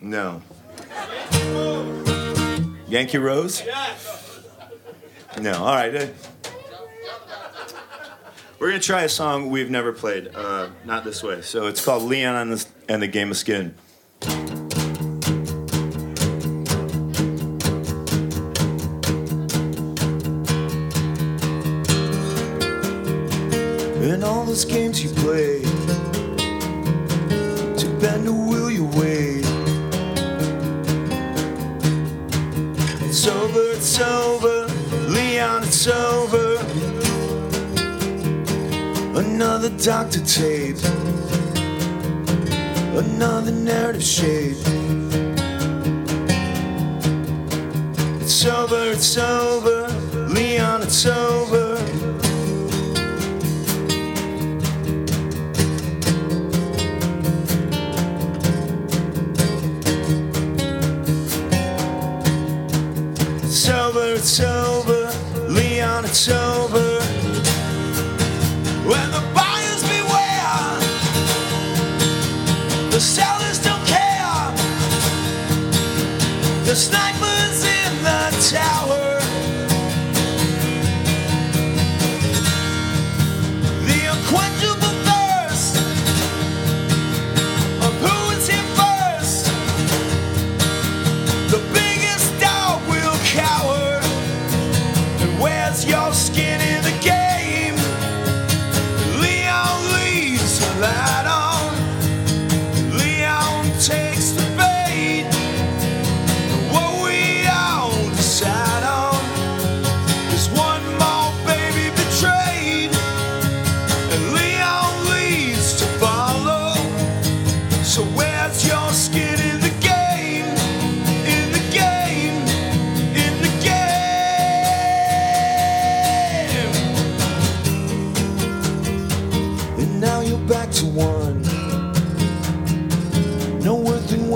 No. Yankee Rose? No. All right. uh, We're gonna try a song we've never played. Uh, not this way. So it's called Leon and the, and the Game of Skin. In all those games you played, to bend the will you wait? Over, it's over, Leon, it's over. Another doctor tape, another narrative shape. It's over, it's over, Leon, it's over. The sellers don't care. The snipers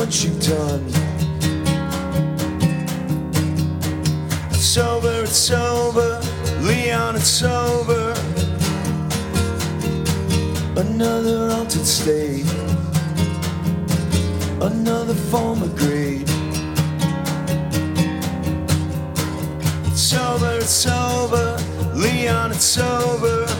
what you've done. It's over, it's over, Leon, it's over. Another altered state another form of greed. It's over, it's over, Leon, it's over.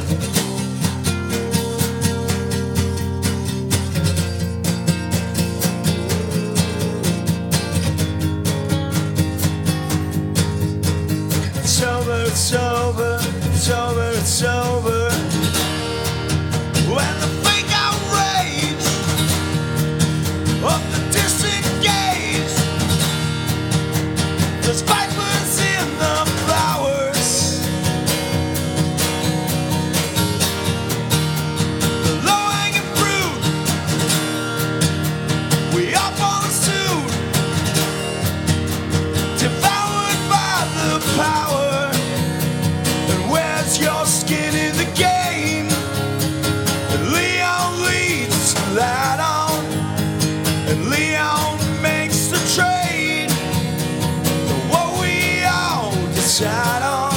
Decide on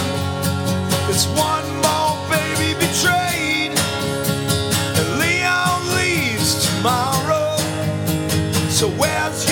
is one more baby betrayed. And Leon leaves tomorrow. So where's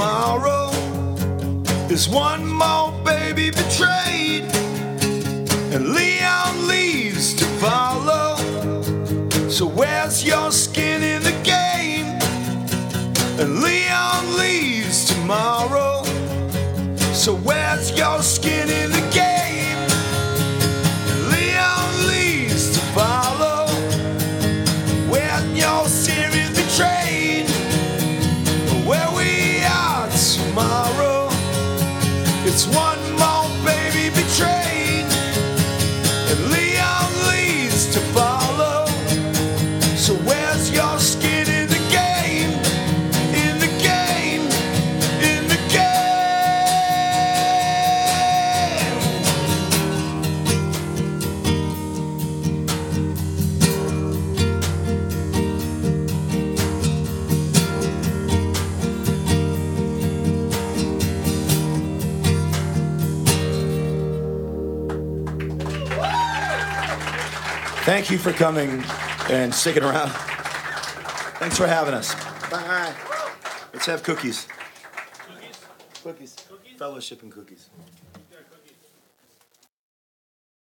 tomorrow is one more baby betrayed, and Leon leaves to follow. So, where's your skin in the game? And Leon leaves tomorrow. So, where's your skin in the? Thank you for coming and sticking around. Thanks for having us. Bye. Let's have cookies. Cookies. Cookies. cookies. Fellowship and cookies.